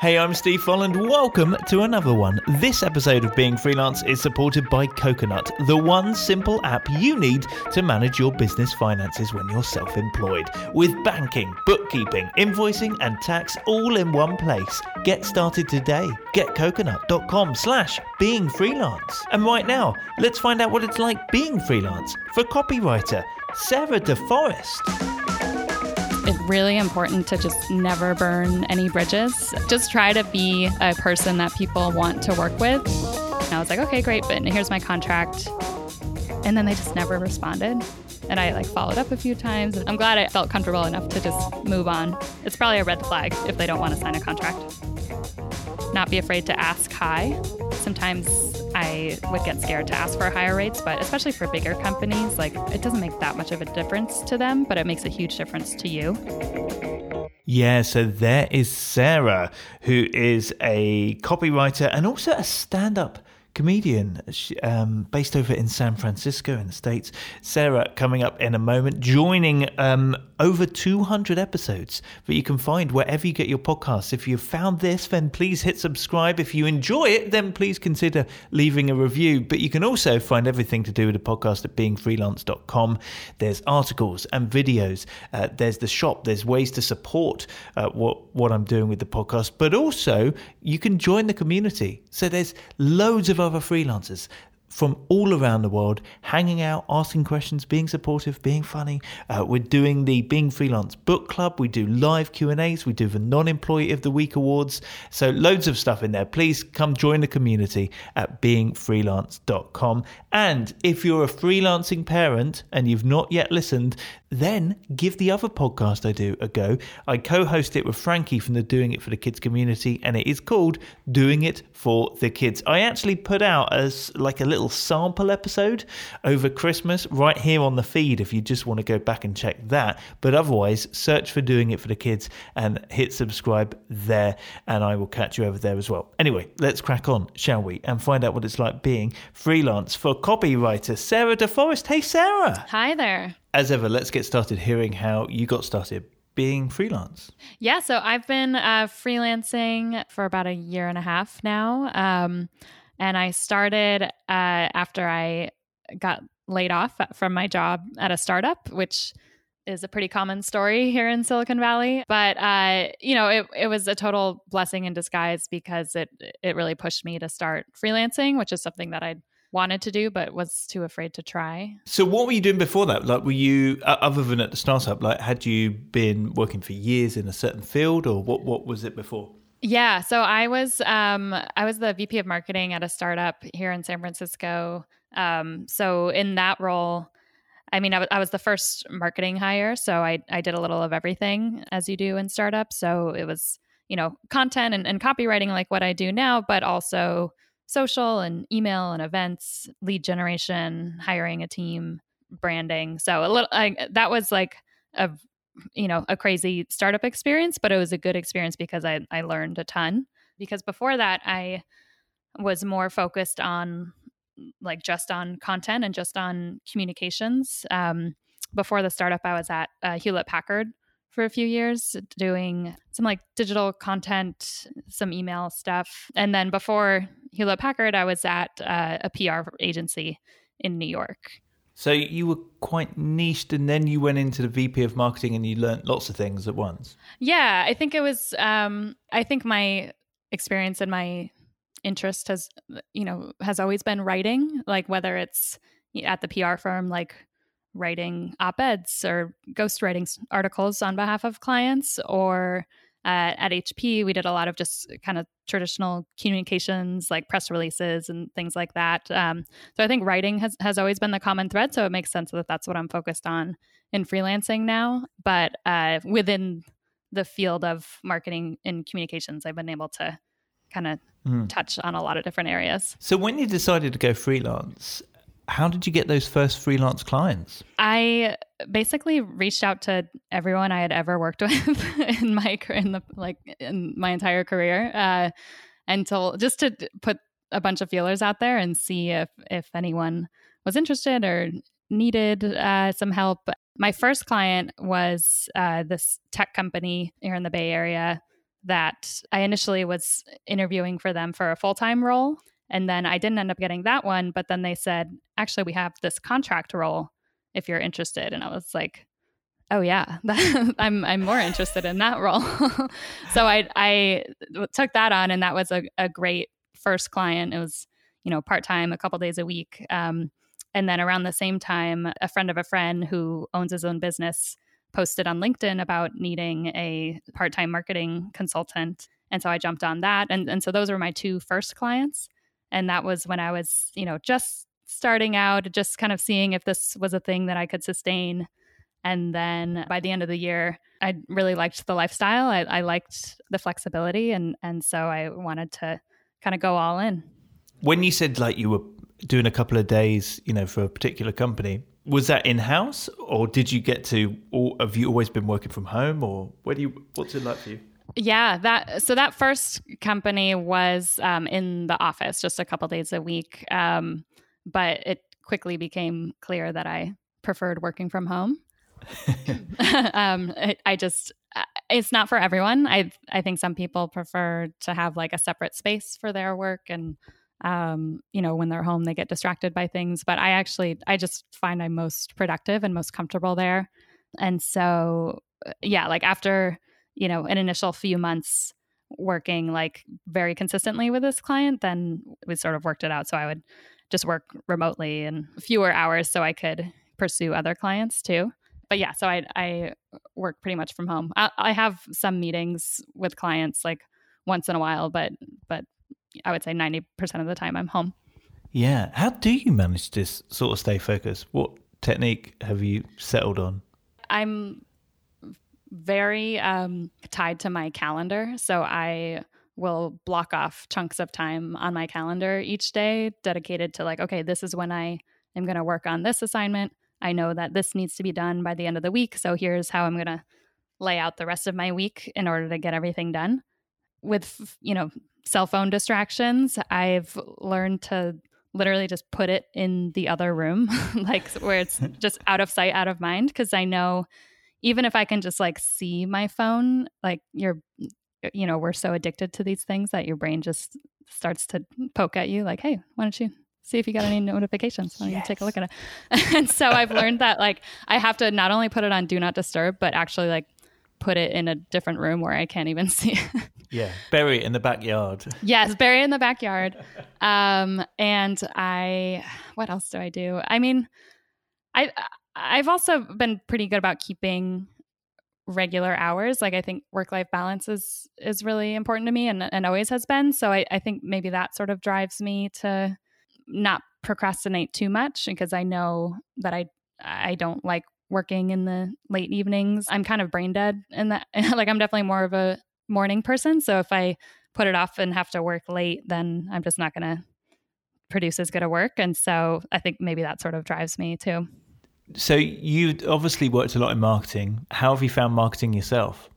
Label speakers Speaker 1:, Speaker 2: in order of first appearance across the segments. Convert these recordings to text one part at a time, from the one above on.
Speaker 1: Hey, I'm Steve Folland. Welcome to another one. This episode of Being Freelance is supported by Coconut, the one simple app you need to manage your business finances when you're self employed. With banking, bookkeeping, invoicing, and tax all in one place. Get started today. GetCoconut.com slash being freelance. And right now, let's find out what it's like being freelance for copywriter Sarah DeForest
Speaker 2: it's really important to just never burn any bridges. Just try to be a person that people want to work with. And I was like, okay, great, but here's my contract. And then they just never responded. And I like followed up a few times. I'm glad I felt comfortable enough to just move on. It's probably a red flag if they don't want to sign a contract. Not be afraid to ask high. Sometimes I would get scared to ask for higher rates, but especially for bigger companies, like it doesn't make that much of a difference to them, but it makes a huge difference to you.
Speaker 1: Yeah, so there is Sarah, who is a copywriter and also a stand up comedian um, based over in San Francisco in the States. Sarah coming up in a moment, joining um, over 200 episodes that you can find wherever you get your podcasts. If you found this, then please hit subscribe. If you enjoy it, then please consider leaving a review. But you can also find everything to do with the podcast at beingfreelance.com. There's articles and videos. Uh, there's the shop. There's ways to support uh, what, what I'm doing with the podcast. But also, you can join the community. So there's loads of other freelancers from all around the world, hanging out, asking questions, being supportive, being funny. Uh, we're doing the Being Freelance Book Club. We do live Q and A's. We do the Non-Employee of the Week awards. So loads of stuff in there. Please come join the community at beingfreelance.com. And if you're a freelancing parent and you've not yet listened, then give the other podcast I do a go. I co host it with Frankie from the Doing It for the Kids community, and it is called Doing It for the Kids. I actually put out as like a little sample episode over Christmas right here on the feed if you just want to go back and check that. But otherwise, search for Doing It for the Kids and hit subscribe there, and I will catch you over there as well. Anyway, let's crack on, shall we, and find out what it's like being freelance for copywriter Sarah DeForest. Hey, Sarah.
Speaker 2: Hi there
Speaker 1: as ever, let's get started hearing how you got started being freelance.
Speaker 2: Yeah, so I've been uh, freelancing for about a year and a half now. Um, and I started uh, after I got laid off from my job at a startup, which is a pretty common story here in Silicon Valley. But uh, you know, it, it was a total blessing in disguise because it it really pushed me to start freelancing, which is something that I'd wanted to do but was too afraid to try.
Speaker 1: So what were you doing before that? Like were you other than at the startup like had you been working for years in a certain field or what what was it before?
Speaker 2: Yeah, so I was um, I was the VP of marketing at a startup here in San Francisco. Um, so in that role, I mean, I, w- I was the first marketing hire, so I I did a little of everything as you do in startups. So it was you know content and, and copywriting like what I do now, but also social and email and events, lead generation, hiring a team, branding. So a little I, that was like a you know a crazy startup experience, but it was a good experience because I I learned a ton. Because before that, I was more focused on like just on content and just on communications. Um, before the startup, I was at uh, Hewlett Packard for a few years doing some like digital content, some email stuff. And then before Hewlett Packard, I was at uh, a PR agency in New York.
Speaker 1: So you were quite niched, and then you went into the VP of marketing, and you learned lots of things at once.
Speaker 2: Yeah, I think it was. Um, I think my experience and my interest has, you know, has always been writing. Like whether it's at the PR firm, like writing op eds or ghostwriting articles on behalf of clients, or uh, at HP, we did a lot of just kind of traditional communications, like press releases and things like that. Um, so I think writing has, has always been the common thread. So it makes sense that that's what I'm focused on in freelancing now. But uh, within the field of marketing and communications, I've been able to kind of mm. touch on a lot of different areas.
Speaker 1: So when you decided to go freelance, how did you get those first freelance clients?
Speaker 2: I basically reached out to everyone I had ever worked with in my in the like in my entire career, uh, until just to put a bunch of feelers out there and see if if anyone was interested or needed uh, some help. My first client was uh, this tech company here in the Bay Area that I initially was interviewing for them for a full time role. And then I didn't end up getting that one. But then they said, actually, we have this contract role if you're interested. And I was like, oh yeah, I'm I'm more interested in that role. so I I took that on, and that was a, a great first client. It was you know part time, a couple days a week. Um, and then around the same time, a friend of a friend who owns his own business posted on LinkedIn about needing a part time marketing consultant. And so I jumped on that. And, and so those were my two first clients. And that was when I was, you know, just starting out, just kind of seeing if this was a thing that I could sustain. And then by the end of the year, I really liked the lifestyle. I, I liked the flexibility. And, and so I wanted to kind of go all in.
Speaker 1: When you said like you were doing a couple of days, you know, for a particular company, was that in house or did you get to, or have you always been working from home or where do you, what's it like for you?
Speaker 2: Yeah, that so that first company was um, in the office just a couple days a week, um, but it quickly became clear that I preferred working from home. um, I just uh, it's not for everyone. I I think some people prefer to have like a separate space for their work and um, you know when they're home they get distracted by things but i actually i just find i'm most productive and most comfortable there and so uh, yeah like after you know an initial few months working like very consistently with this client then we sort of worked it out so i would just work remotely and fewer hours so i could pursue other clients too but yeah so i i work pretty much from home I, I have some meetings with clients like once in a while but but I would say 90% of the time I'm home.
Speaker 1: Yeah. How do you manage to sort of stay focused? What technique have you settled on?
Speaker 2: I'm very um, tied to my calendar. So I will block off chunks of time on my calendar each day dedicated to like, okay, this is when I am going to work on this assignment. I know that this needs to be done by the end of the week. So here's how I'm going to lay out the rest of my week in order to get everything done. With, you know, cell phone distractions, I've learned to literally just put it in the other room, like where it's just out of sight, out of mind. Cause I know even if I can just like see my phone, like you're, you know, we're so addicted to these things that your brain just starts to poke at you, like, hey, why don't you see if you got any notifications. Why don't yes. you take a look at it? and so I've learned that like I have to not only put it on do not disturb, but actually like put it in a different room where I can't even see it.
Speaker 1: yeah, bury it in the backyard.
Speaker 2: yes, bury it in the backyard. Um, and I, what else do I do? I mean, I I've also been pretty good about keeping regular hours. Like I think work life balance is is really important to me and and always has been. So I, I think maybe that sort of drives me to not procrastinate too much because I know that I I don't like working in the late evenings. I'm kind of brain dead in that. like I'm definitely more of a morning person. So if I put it off and have to work late, then I'm just not going to produce as good a work. And so I think maybe that sort of drives me too.
Speaker 1: So you obviously worked a lot in marketing. How have you found marketing yourself?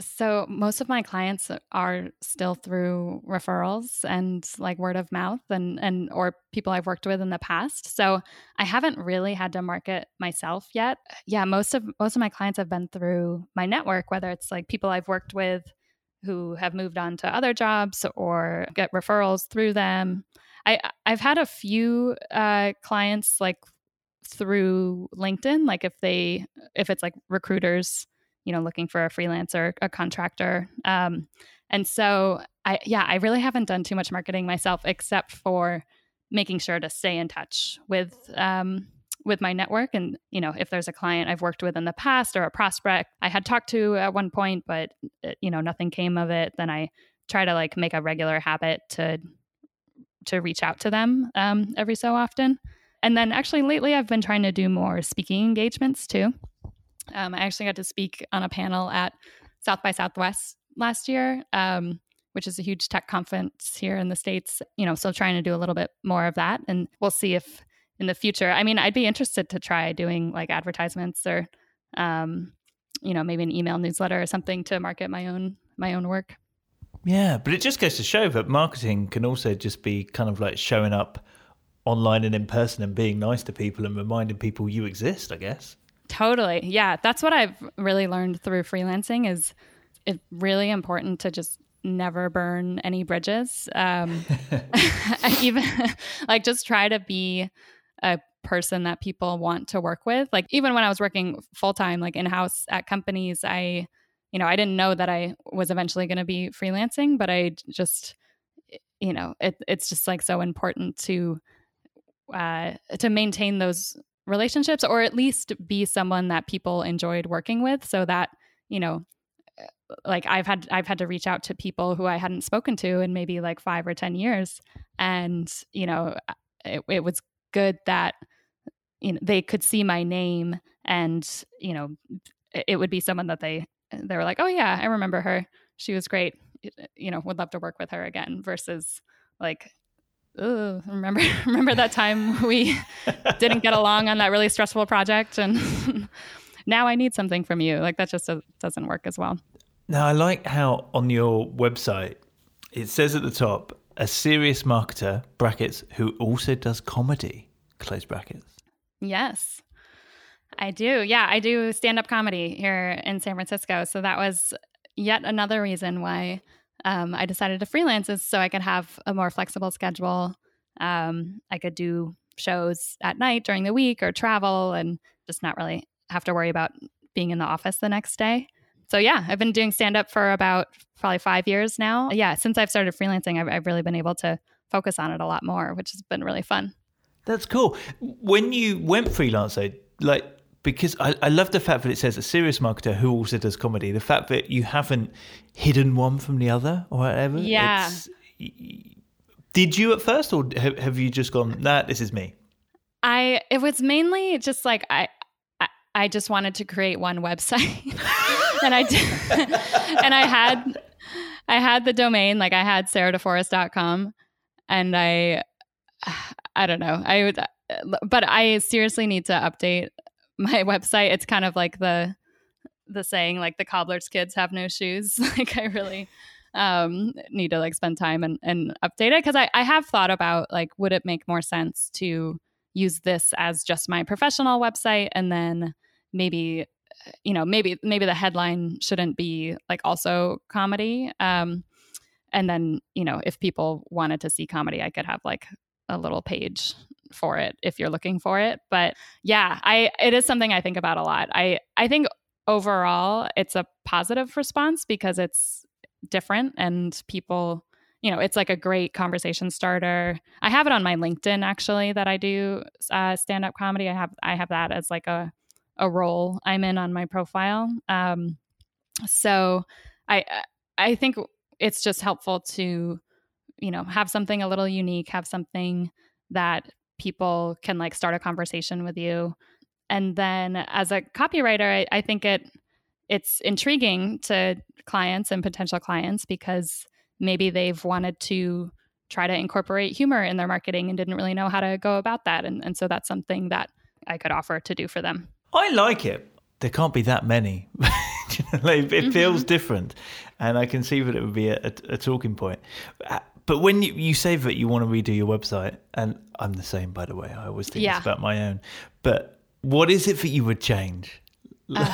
Speaker 2: So most of my clients are still through referrals and like word of mouth and and or people I've worked with in the past. So I haven't really had to market myself yet. Yeah, most of most of my clients have been through my network, whether it's like people I've worked with who have moved on to other jobs or get referrals through them. I I've had a few uh, clients like through LinkedIn, like if they if it's like recruiters you know, looking for a freelancer, a contractor. Um, and so I, yeah, I really haven't done too much marketing myself except for making sure to stay in touch with, um, with my network. And, you know, if there's a client I've worked with in the past or a prospect I had talked to at one point, but, uh, you know, nothing came of it, then I try to like make a regular habit to, to reach out to them um, every so often. And then actually lately I've been trying to do more speaking engagements too. Um, I actually got to speak on a panel at South by Southwest last year, um, which is a huge tech conference here in the States. You know, still trying to do a little bit more of that. And we'll see if in the future, I mean, I'd be interested to try doing like advertisements or, um, you know, maybe an email newsletter or something to market my own my own work.
Speaker 1: Yeah, but it just goes to show that marketing can also just be kind of like showing up online and in person and being nice to people and reminding people you exist, I guess.
Speaker 2: Totally. Yeah. That's what I've really learned through freelancing is it's really important to just never burn any bridges. Um, even like just try to be a person that people want to work with. Like even when I was working full time, like in house at companies, I, you know, I didn't know that I was eventually going to be freelancing, but I just, you know, it, it's just like so important to, uh, to maintain those relationships or at least be someone that people enjoyed working with so that, you know, uh, like I've had I've had to reach out to people who I hadn't spoken to in maybe like 5 or 10 years. And you know uh, it, it was good that you know they could see my name and you know it would be someone that they they were like oh yeah I remember her. She was great. Uh, you know would love to work with her again versus like oh remember remember that time we didn't get along on that really stressful project and now I need something from you like that just doesn't work as well
Speaker 1: now, I like how on your website it says at the top, a serious marketer, brackets, who also does comedy, close brackets.
Speaker 2: Yes, I do. Yeah, I do stand up comedy here in San Francisco. So that was yet another reason why um, I decided to freelance so I could have a more flexible schedule. Um, I could do shows at night during the week or travel and just not really have to worry about being in the office the next day so yeah, I've been doing stand up for about probably five years now. Yeah, since I've started freelancing, I've, I've really been able to focus on it a lot more, which has been really fun.
Speaker 1: That's cool. When you went freelance, though, like because I, I love the fact that it says a serious marketer who also does comedy. The fact that you haven't hidden one from the other or whatever.
Speaker 2: Yeah.
Speaker 1: did you at first, or have you just gone? Nah, this is me.
Speaker 2: I it was mainly just like I I, I just wanted to create one website. and I did, and I had I had the domain like I had sarahdeforest.com and I I don't know. I would uh, but I seriously need to update my website. It's kind of like the the saying like the cobbler's kids have no shoes. like I really um need to like spend time and, and update it because I, I have thought about like would it make more sense to use this as just my professional website and then maybe you know maybe maybe the headline shouldn't be like also comedy um and then you know if people wanted to see comedy i could have like a little page for it if you're looking for it but yeah i it is something i think about a lot. I i think overall it's a positive response because it's different and people you know it's like a great conversation starter. I have it on my linkedin actually that i do uh, stand up comedy. I have i have that as like a a role I'm in on my profile. Um, so I I think it's just helpful to you know have something a little unique, have something that people can like start a conversation with you. And then as a copywriter, I, I think it it's intriguing to clients and potential clients because maybe they've wanted to try to incorporate humor in their marketing and didn't really know how to go about that. And, and so that's something that I could offer to do for them.
Speaker 1: I like it. There can't be that many. it mm-hmm. feels different, and I can see that it would be a, a, a talking point. But when you, you, say that you want to redo your website, and I'm the same, by the way, I always think yeah. it's about my own. But what is it that you would change? Uh,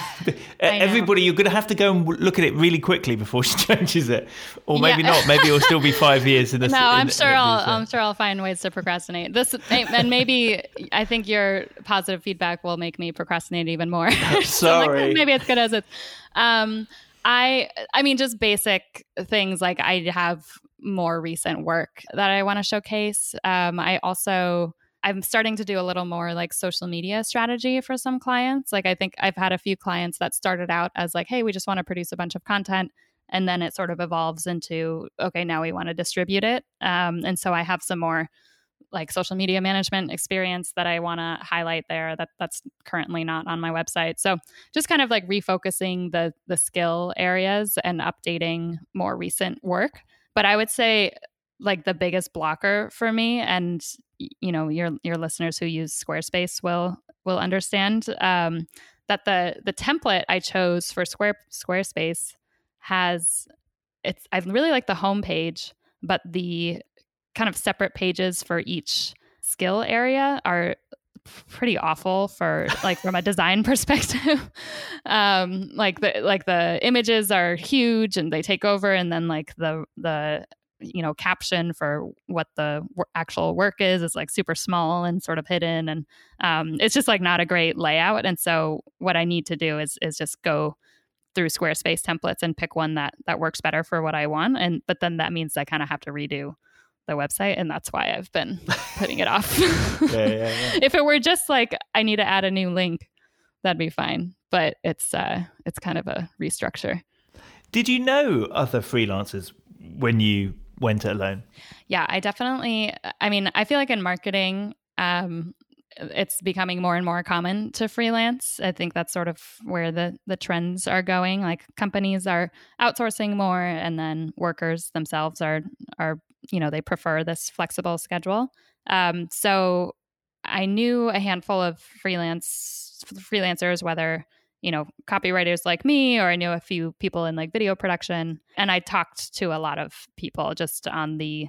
Speaker 1: Everybody, you're going to have to go and look at it really quickly before she changes it, or maybe yeah. not. Maybe it'll still be five years in the.
Speaker 2: No, I'm sure I'll. I'm sure I'll find ways to procrastinate. This and maybe I think your positive feedback will make me procrastinate even more.
Speaker 1: Sorry. so like,
Speaker 2: maybe it's good as it's. Um, I I mean, just basic things like I have more recent work that I want to showcase. Um, I also I'm starting to do a little more like social media strategy for some clients. Like I think I've had a few clients that started out as like, hey, we just want to produce a bunch of content. And then it sort of evolves into, okay, now we want to distribute it. Um, and so I have some more like social media management experience that I want to highlight there that that's currently not on my website. So just kind of like refocusing the the skill areas and updating more recent work. But I would say like the biggest blocker for me and you know your your listeners who use Squarespace will will understand um, that the the template I chose for Square Squarespace has it's I really like the home page, but the kind of separate pages for each skill area are pretty awful for like from a design perspective. um, like the like the images are huge and they take over, and then like the the you know caption for what the actual work is is like super small and sort of hidden and um, it's just like not a great layout and so what i need to do is is just go through squarespace templates and pick one that that works better for what i want and but then that means i kind of have to redo the website and that's why i've been putting it off yeah, yeah, yeah. if it were just like i need to add a new link that'd be fine but it's uh it's kind of a restructure
Speaker 1: did you know other freelancers when you went it alone?
Speaker 2: Yeah, I definitely. I mean, I feel like in marketing, um, it's becoming more and more common to freelance. I think that's sort of where the the trends are going. Like companies are outsourcing more, and then workers themselves are are you know they prefer this flexible schedule. Um, so I knew a handful of freelance freelancers, whether you know, copywriters like me, or I knew a few people in like video production. And I talked to a lot of people just on the,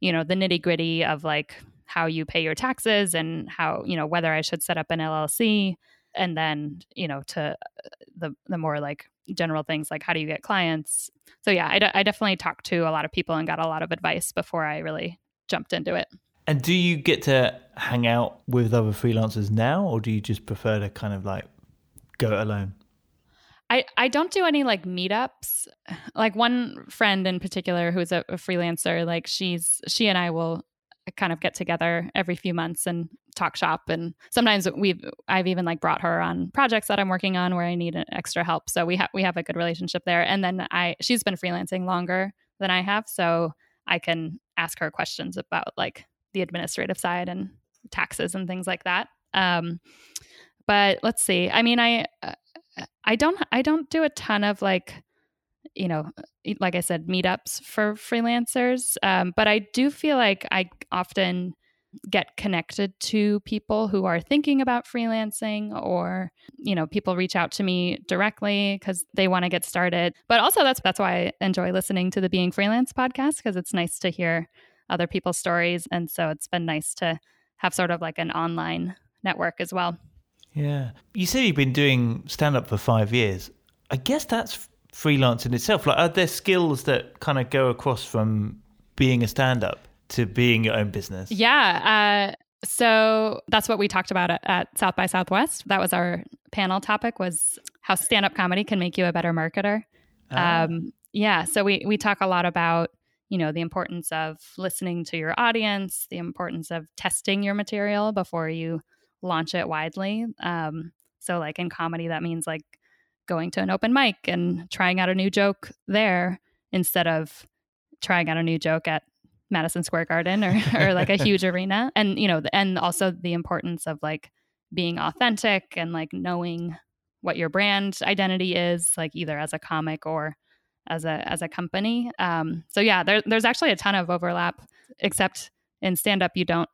Speaker 2: you know, the nitty gritty of like how you pay your taxes and how, you know, whether I should set up an LLC. And then, you know, to uh, the, the more like general things like how do you get clients. So yeah, I, d- I definitely talked to a lot of people and got a lot of advice before I really jumped into it.
Speaker 1: And do you get to hang out with other freelancers now, or do you just prefer to kind of like go it alone?
Speaker 2: I, I don't do any like meetups. Like one friend in particular who's a, a freelancer, like she's she and I will kind of get together every few months and talk shop and sometimes we've I've even like brought her on projects that I'm working on where I need extra help. So we have we have a good relationship there. And then I she's been freelancing longer than I have, so I can ask her questions about like the administrative side and taxes and things like that. Um, but let's see. I mean, I uh, I don't I don't do a ton of like you know, like I said, meetups for freelancers. Um, but I do feel like I often get connected to people who are thinking about freelancing or you know people reach out to me directly because they want to get started but also that's that's why i enjoy listening to the being freelance podcast because it's nice to hear other people's stories and so it's been nice to have sort of like an online network as well
Speaker 1: yeah. You said you've been doing stand up for five years. I guess that's freelance in itself. Like, are there skills that kind of go across from being a stand up to being your own business?
Speaker 2: Yeah. Uh, so that's what we talked about at, at South by Southwest. That was our panel topic was how stand up comedy can make you a better marketer. Ah. Um, yeah. So we, we talk a lot about you know the importance of listening to your audience the importance of testing your material before you launch it widely. Um, so, like in comedy, that means like going to an open mic and trying out a new joke there instead of trying out a new joke at Madison Square Garden or, or like a huge arena. And, you know, and also the importance of like being authentic and like knowing what your brand identity is, like either as a comic or as a as a company. Um, so yeah, there, there's actually a ton of overlap, except in stand up you don't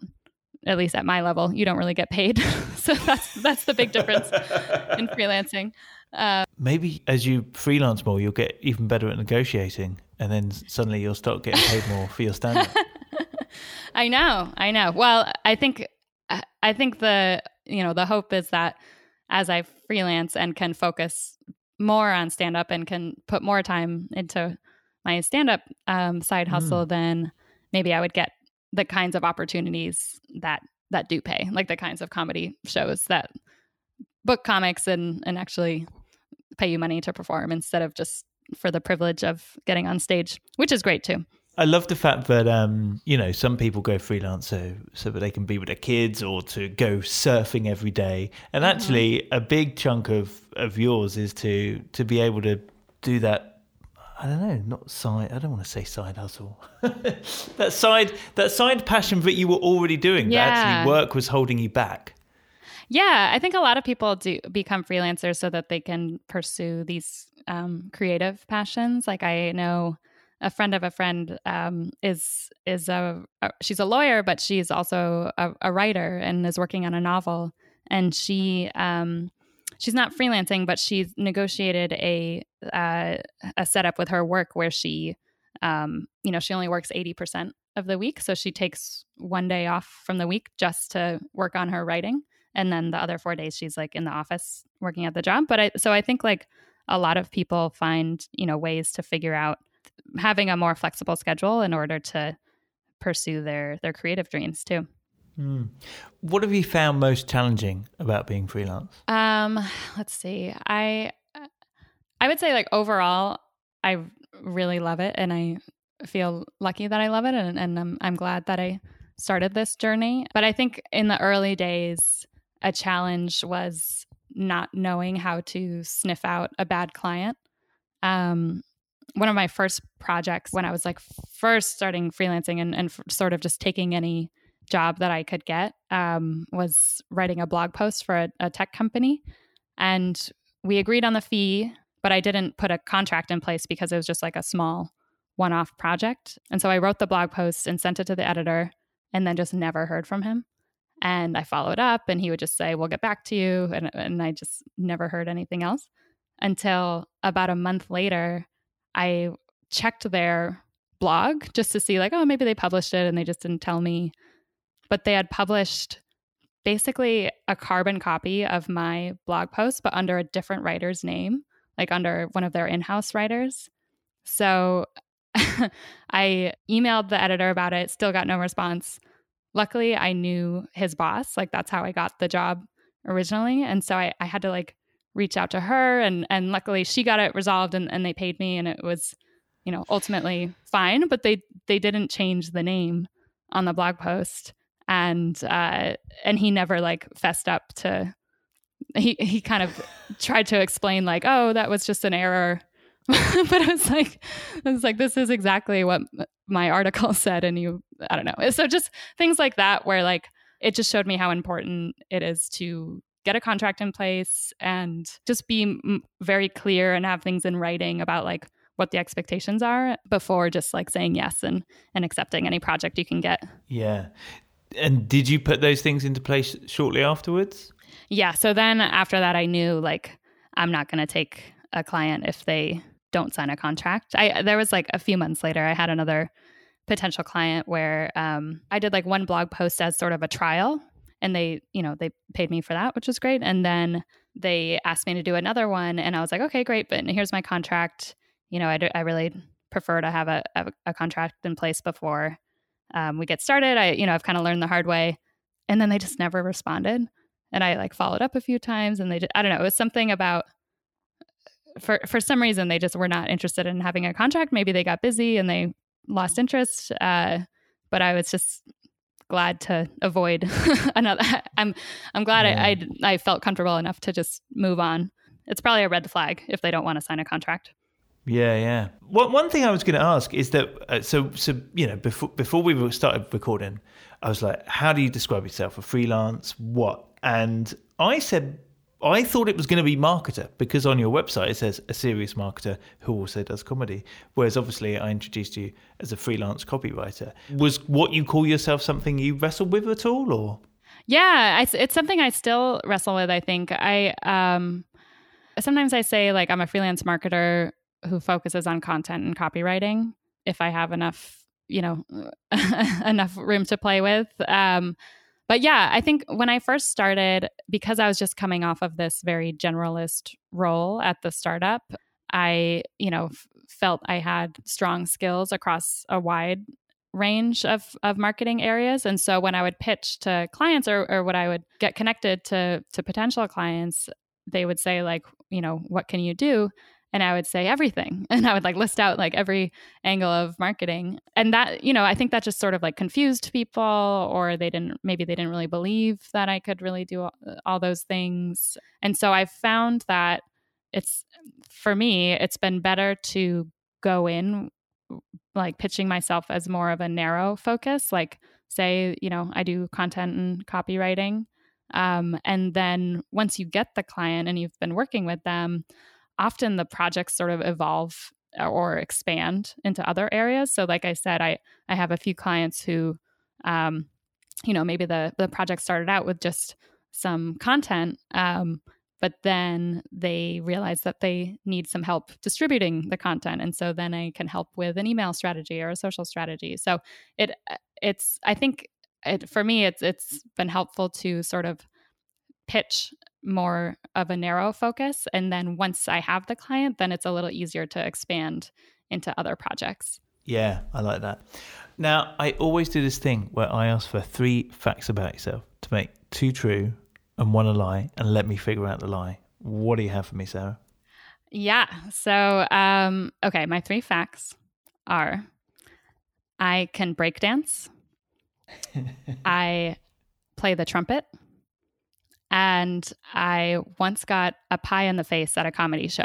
Speaker 2: at least at my level, you don't really get paid. so that's that's the big difference in freelancing.
Speaker 1: Uh, Maybe as you freelance more, you'll get even better at negotiating, and then suddenly you'll start getting paid more for your stand up.
Speaker 2: I know, I know. Well, I think I think the you know the hope is that as I freelance and can focus more on stand up and can put more time into my stand up um, side hustle, mm. then maybe I would get the kinds of opportunities that that do pay, like the kinds of comedy shows that book comics and and actually pay you money to perform instead of just for the privilege of getting on stage, which is great too.
Speaker 1: I love the fact that um, you know some people go freelance so so that they can be with their kids or to go surfing every day. And mm-hmm. actually, mm-hmm. a big chunk of of yours is to to be able to do that I don't know, not side. I don't want to say side hustle. that side, that side passion that you were already doing. Yeah. That actually work was holding you back.
Speaker 2: Yeah, I think a lot of people do become freelancers so that they can pursue these um, creative passions. Like I know a friend of a friend um, is is a, a, she's a lawyer, but she's also a, a, writer and is working on a novel. And she um, she's not freelancing, but she's negotiated a uh, a setup with her work where she, um, you know, she only works eighty percent of the week, so she takes one day off from the week just to work on her writing, and then the other four days she's like in the office working at the job. But I so I think like a lot of people find you know ways to figure out having a more flexible schedule in order to pursue their their creative dreams too.
Speaker 1: Mm. What have you found most challenging about being freelance?
Speaker 2: Um, let's see. I I would say like overall, I really love it, and I feel lucky that I love it, and, and I'm I'm glad that I started this journey. But I think in the early days, a challenge was not knowing how to sniff out a bad client. Um, one of my first projects when I was like first starting freelancing and, and sort of just taking any job that I could get um, was writing a blog post for a, a tech company. And we agreed on the fee, but I didn't put a contract in place because it was just like a small one off project. And so I wrote the blog post and sent it to the editor and then just never heard from him. And I followed up and he would just say, We'll get back to you. And, and I just never heard anything else until about a month later, I checked their blog just to see, like, oh, maybe they published it and they just didn't tell me. But they had published basically a carbon copy of my blog post, but under a different writer's name, like under one of their in house writers. So I emailed the editor about it, still got no response. Luckily, I knew his boss. Like, that's how I got the job originally. And so I, I had to like reach out to her and and luckily she got it resolved and, and they paid me and it was you know ultimately fine but they they didn't change the name on the blog post and uh and he never like fessed up to he he kind of tried to explain like oh that was just an error but it was like it was like this is exactly what my article said and you i don't know so just things like that where like it just showed me how important it is to get a contract in place and just be m- very clear and have things in writing about like what the expectations are before just like saying yes and and accepting any project you can get.
Speaker 1: Yeah. And did you put those things into place shortly afterwards?
Speaker 2: Yeah, so then after that I knew like I'm not going to take a client if they don't sign a contract. I there was like a few months later I had another potential client where um, I did like one blog post as sort of a trial and they you know they paid me for that which was great. And then they asked me to do another one and i was like okay great but here's my contract. You know i, I really prefer to have a, a, a contract in place before um, we get started. I you know i've kind of learned the hard way. And then they just never responded. And i like followed up a few times and they just, i don't know it was something about for for some reason they just were not interested in having a contract maybe they got busy and they lost interest uh, but i was just glad to avoid another. I'm I'm glad yeah. I, I I felt comfortable enough to just move on. It's probably a red flag if they don't want to sign a contract.
Speaker 1: Yeah, yeah. One one thing I was going to ask is that uh, so so you know before before we started recording, I was like, how do you describe yourself? A freelance? What? And I said I thought it was going to be marketer because on your website it says a serious marketer who also does comedy. Whereas obviously I introduced you as a freelance copywriter. Was what you call yourself something you wrestled with at all, or?
Speaker 2: Yeah, I, it's something I still wrestle with. I think I um, sometimes I say like I'm a freelance marketer who focuses on content and copywriting. If I have enough, you know, enough room to play with. Um, but yeah, I think when I first started, because I was just coming off of this very generalist role at the startup, I, you know, f- felt I had strong skills across a wide range of, of marketing areas. And so when I would pitch to clients or, or when I would get connected to, to potential clients, they would say like, you know, what can you do? And I would say everything. And I would like list out like every angle of marketing. And that, you know, I think that just sort of like confused people or they didn't, maybe they didn't really believe that I could really do all, all those things. And so I found that it's, for me, it's been better to go in like pitching myself as more of a narrow focus, like say, you know, I do content and copywriting. Um, and then once you get the client and you've been working with them, often the projects sort of evolve or expand into other areas. So, like I said, I I have a few clients who, um, you know, maybe the the project started out with just some content, um, but then they realize that they need some help distributing the content, and so then I can help with an email strategy or a social strategy. So it it's I think it for me it's it's been helpful to sort of pitch more of a narrow focus. And then once I have the client, then it's a little easier to expand into other projects.
Speaker 1: Yeah, I like that. Now, I always do this thing where I ask for three facts about yourself to make two true and one a lie, and let me figure out the lie. What do you have for me, Sarah?
Speaker 2: Yeah. So, um, okay, my three facts are I can break dance, I play the trumpet, and I once got a pie in the face at a comedy show.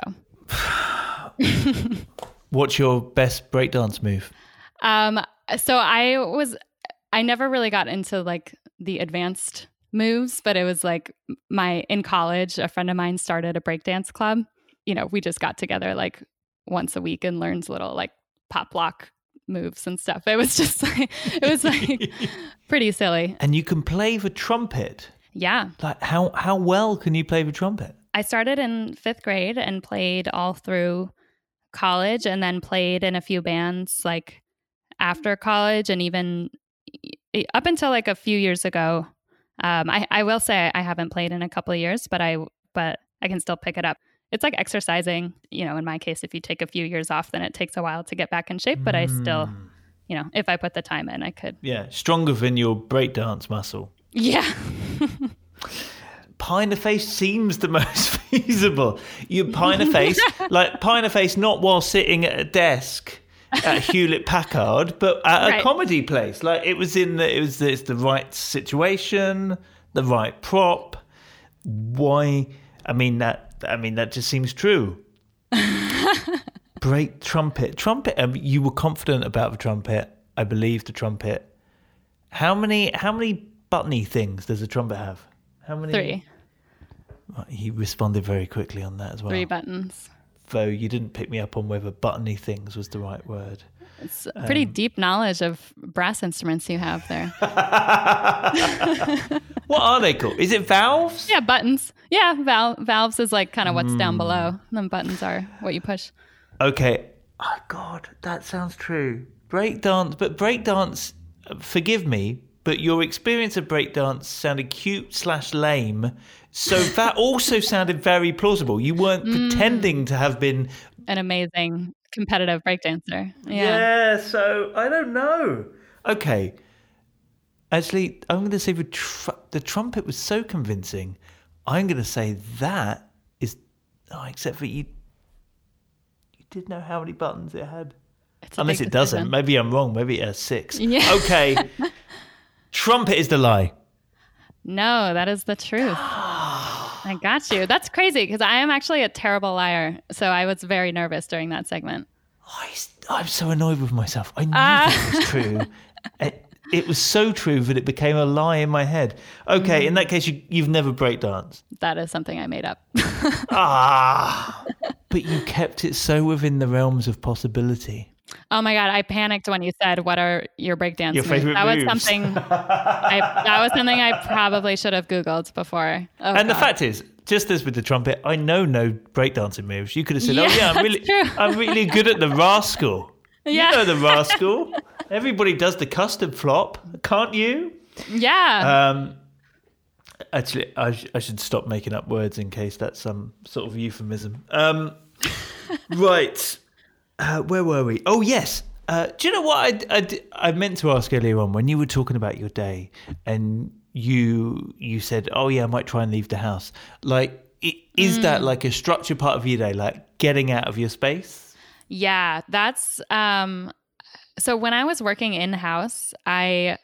Speaker 1: What's your best breakdance move?
Speaker 2: Um, so I was, I never really got into like the advanced moves, but it was like my in college, a friend of mine started a breakdance club. You know, we just got together like once a week and learned little like pop lock moves and stuff. It was just like it was like pretty silly.
Speaker 1: And you can play the trumpet.
Speaker 2: Yeah.
Speaker 1: Like how how well can you play the trumpet?
Speaker 2: I started in 5th grade and played all through college and then played in a few bands like after college and even up until like a few years ago. Um, I, I will say I haven't played in a couple of years, but I but I can still pick it up. It's like exercising. You know, in my case, if you take a few years off, then it takes a while to get back in shape. But I still,
Speaker 1: Mm.
Speaker 2: you know, if I put the time in, I could.
Speaker 1: Yeah, stronger than your breakdance muscle.
Speaker 2: Yeah.
Speaker 1: Pie in the face seems the most feasible. You pie in the face, like pie in the face, not while sitting at a desk at Hewlett Packard, but at a comedy place. Like it was in the, it was the, it's the right situation, the right prop. Why? I mean that. I mean that just seems true. Break trumpet, trumpet. Um, you were confident about the trumpet. I believe the trumpet. How many? How many buttony things does a trumpet have? How many?
Speaker 2: Three.
Speaker 1: He responded very quickly on that as well.
Speaker 2: Three buttons.
Speaker 1: Though you didn't pick me up on whether buttony things was the right word.
Speaker 2: It's pretty deep knowledge of brass instruments you have there.
Speaker 1: What are they called? Is it valves?
Speaker 2: yeah, buttons. Yeah, val- valves is like kind of what's down below. And then buttons are what you push.
Speaker 1: Okay. Oh God, that sounds true. Breakdance, but breakdance. uh, Forgive me, but your experience of breakdance sounded cute slash lame. So that also sounded very plausible. You weren't mm. pretending to have been
Speaker 2: An amazing competitive breakdancer. Yeah.
Speaker 1: Yeah, so I don't know. Okay. Actually, I'm going to say the, tr- the trumpet was so convincing. I'm going to say that is. Oh, except for you. You did know how many buttons it had. Unless it doesn't. Maybe I'm wrong. Maybe it has six.
Speaker 2: Yeah.
Speaker 1: Okay. trumpet is the lie.
Speaker 2: No, that is the truth. I got you. That's crazy because I am actually a terrible liar. So I was very nervous during that segment.
Speaker 1: I, am so annoyed with myself. I knew
Speaker 2: Ah.
Speaker 1: that was true. it, it was so true that it became a lie in my head. Okay,
Speaker 2: Mm.
Speaker 1: in that case, you, you've never breakdanced.
Speaker 2: That is something I made up.
Speaker 1: Ah, but you kept it so within the realms of possibility.
Speaker 2: Oh my god, I panicked when you said, "What are your breakdance
Speaker 1: Your
Speaker 2: moves?" That was something. I, that was something I probably should have googled before. Oh,
Speaker 1: and the fact is, just as with the trumpet, I know no breakdancing moves. You could have said,
Speaker 2: Yeah,
Speaker 1: "Oh yeah, I'm really,
Speaker 2: true.
Speaker 1: I'm really good at the rascal."
Speaker 2: Yeah.
Speaker 1: You know the rascal. Everybody does the custard flop, can't you?
Speaker 2: yeah,
Speaker 1: Um, actually, I, sh- I should stop making up words in case that's some sort of euphemism. Um, right. Uh, where were we? Oh, yes. Uh, do you know what I, I, I meant to ask earlier on when you were talking about your day and you you said, oh, yeah, I might try and leave the house. Like, is that like a structured part of your day, like getting out of your space?
Speaker 2: Yeah, that's um so when I was working in house, I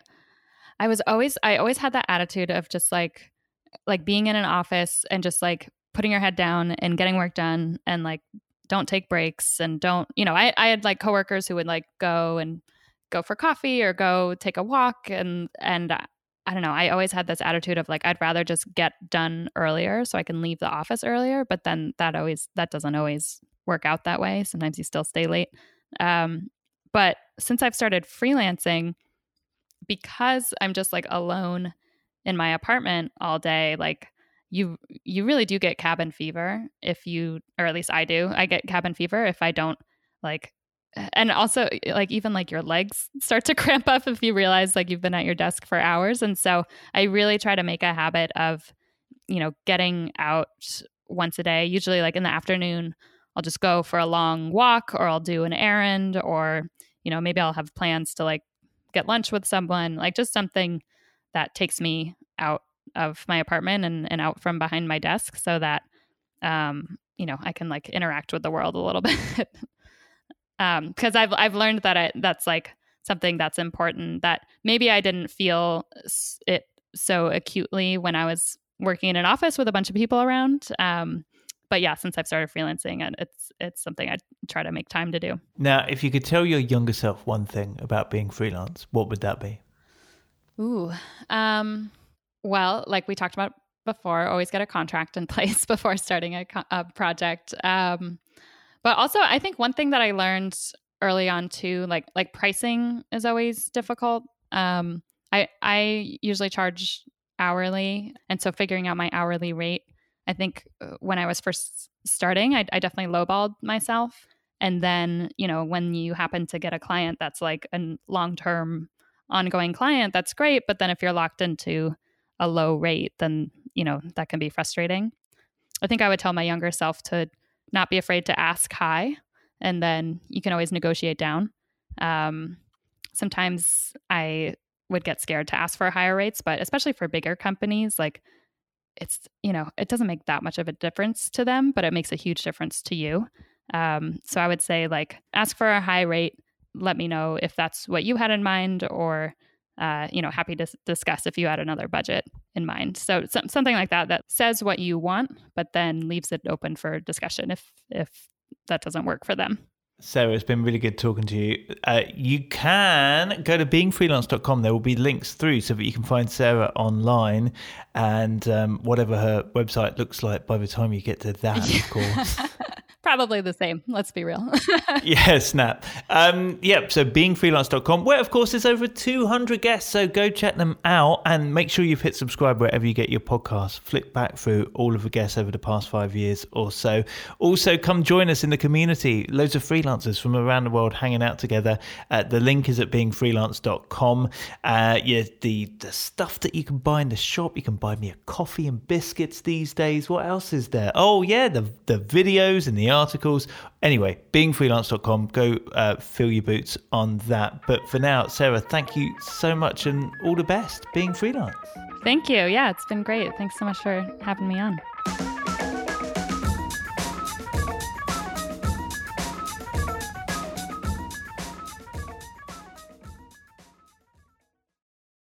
Speaker 2: I was always I always had that attitude of just like like being in an office and just like putting your head down and getting work done and like don't take breaks and don't you know I I had like coworkers who would like go and go for coffee or go take a walk and and uh, I don't know I always had this attitude of like I'd rather just get done earlier so I can leave the office earlier but then that always that doesn't always work out that way. Sometimes you still stay late. Um but since I've started freelancing because I'm just like alone in my apartment all day like you you really do get cabin fever if you or at least I do I get cabin fever if I don't like and also like even like your legs start to cramp up if you realize like you've been at your desk for hours and so I really try to make a habit of you know, getting out once a day, usually like in the afternoon, I'll just go for a long walk or I'll do an errand or, you know, maybe I'll have plans to like get lunch with someone, like just something that takes me out of my apartment and, and out from behind my desk so that, um, you know, I can like interact with the world a little bit. um, because I've, I've learned that it, that's like something that's important that maybe I didn't feel it so acutely when I was working in an office with a bunch of people around. Um, but yeah, since I've started freelancing, it's it's something I try to make time to do.
Speaker 1: Now, if you could tell your younger self one thing about being freelance, what would that be?
Speaker 2: Ooh, um, well, like we talked about before, always get a contract in place before starting a, a project. Um, but also, I think one thing that I learned early on too, like like pricing is always difficult. Um, I I usually charge hourly. And so figuring out my hourly rate, I think uh, when I was first starting, I, I definitely lowballed myself. And then, you know, when you happen to get a client that's like a long term ongoing client, that's great. But then if you're locked into a low rate, then, you know, that can be frustrating. I think I would tell my younger self to not be afraid to ask high, and then you can always negotiate down. Um, sometimes I would get scared to ask for higher rates, but especially for bigger companies, like it's, you know, it doesn't make that much of a difference to them, but it makes a huge difference to you. Um, so I would say, like, ask for a high rate. Let me know if that's what you had in mind, or, uh, you know, happy to discuss if you had another budget in mind. So, so something like that that says what you want, but then leaves it open for discussion if if that doesn't work for them.
Speaker 1: Sarah, it's been really good talking to you. Uh, you can go to beingfreelance.com. There will be links through so that you can find Sarah online and um, whatever her website looks like by the time you get to that, of course.
Speaker 2: Probably the same. Let's be real.
Speaker 1: yeah, snap. Um, yep. So beingfreelance.com, where of course there's over 200 guests. So go check them out and make sure you've hit subscribe wherever you get your podcast. Flick back through all of the guests over the past five years or so. Also, come join us in the community. Loads of freelancers from around the world hanging out together. Uh, the link is at beingfreelance.com. Uh, yeah, the, the stuff that you can buy in the shop. You can buy me a coffee and biscuits these days. What else is there? Oh, yeah, the, the videos and the articles. Anyway, beingfreelance.com, go uh, fill your boots on that. But for now, Sarah, thank you so much and all the best being freelance.
Speaker 2: Thank you. Yeah, it's been great. Thanks so much for having me on.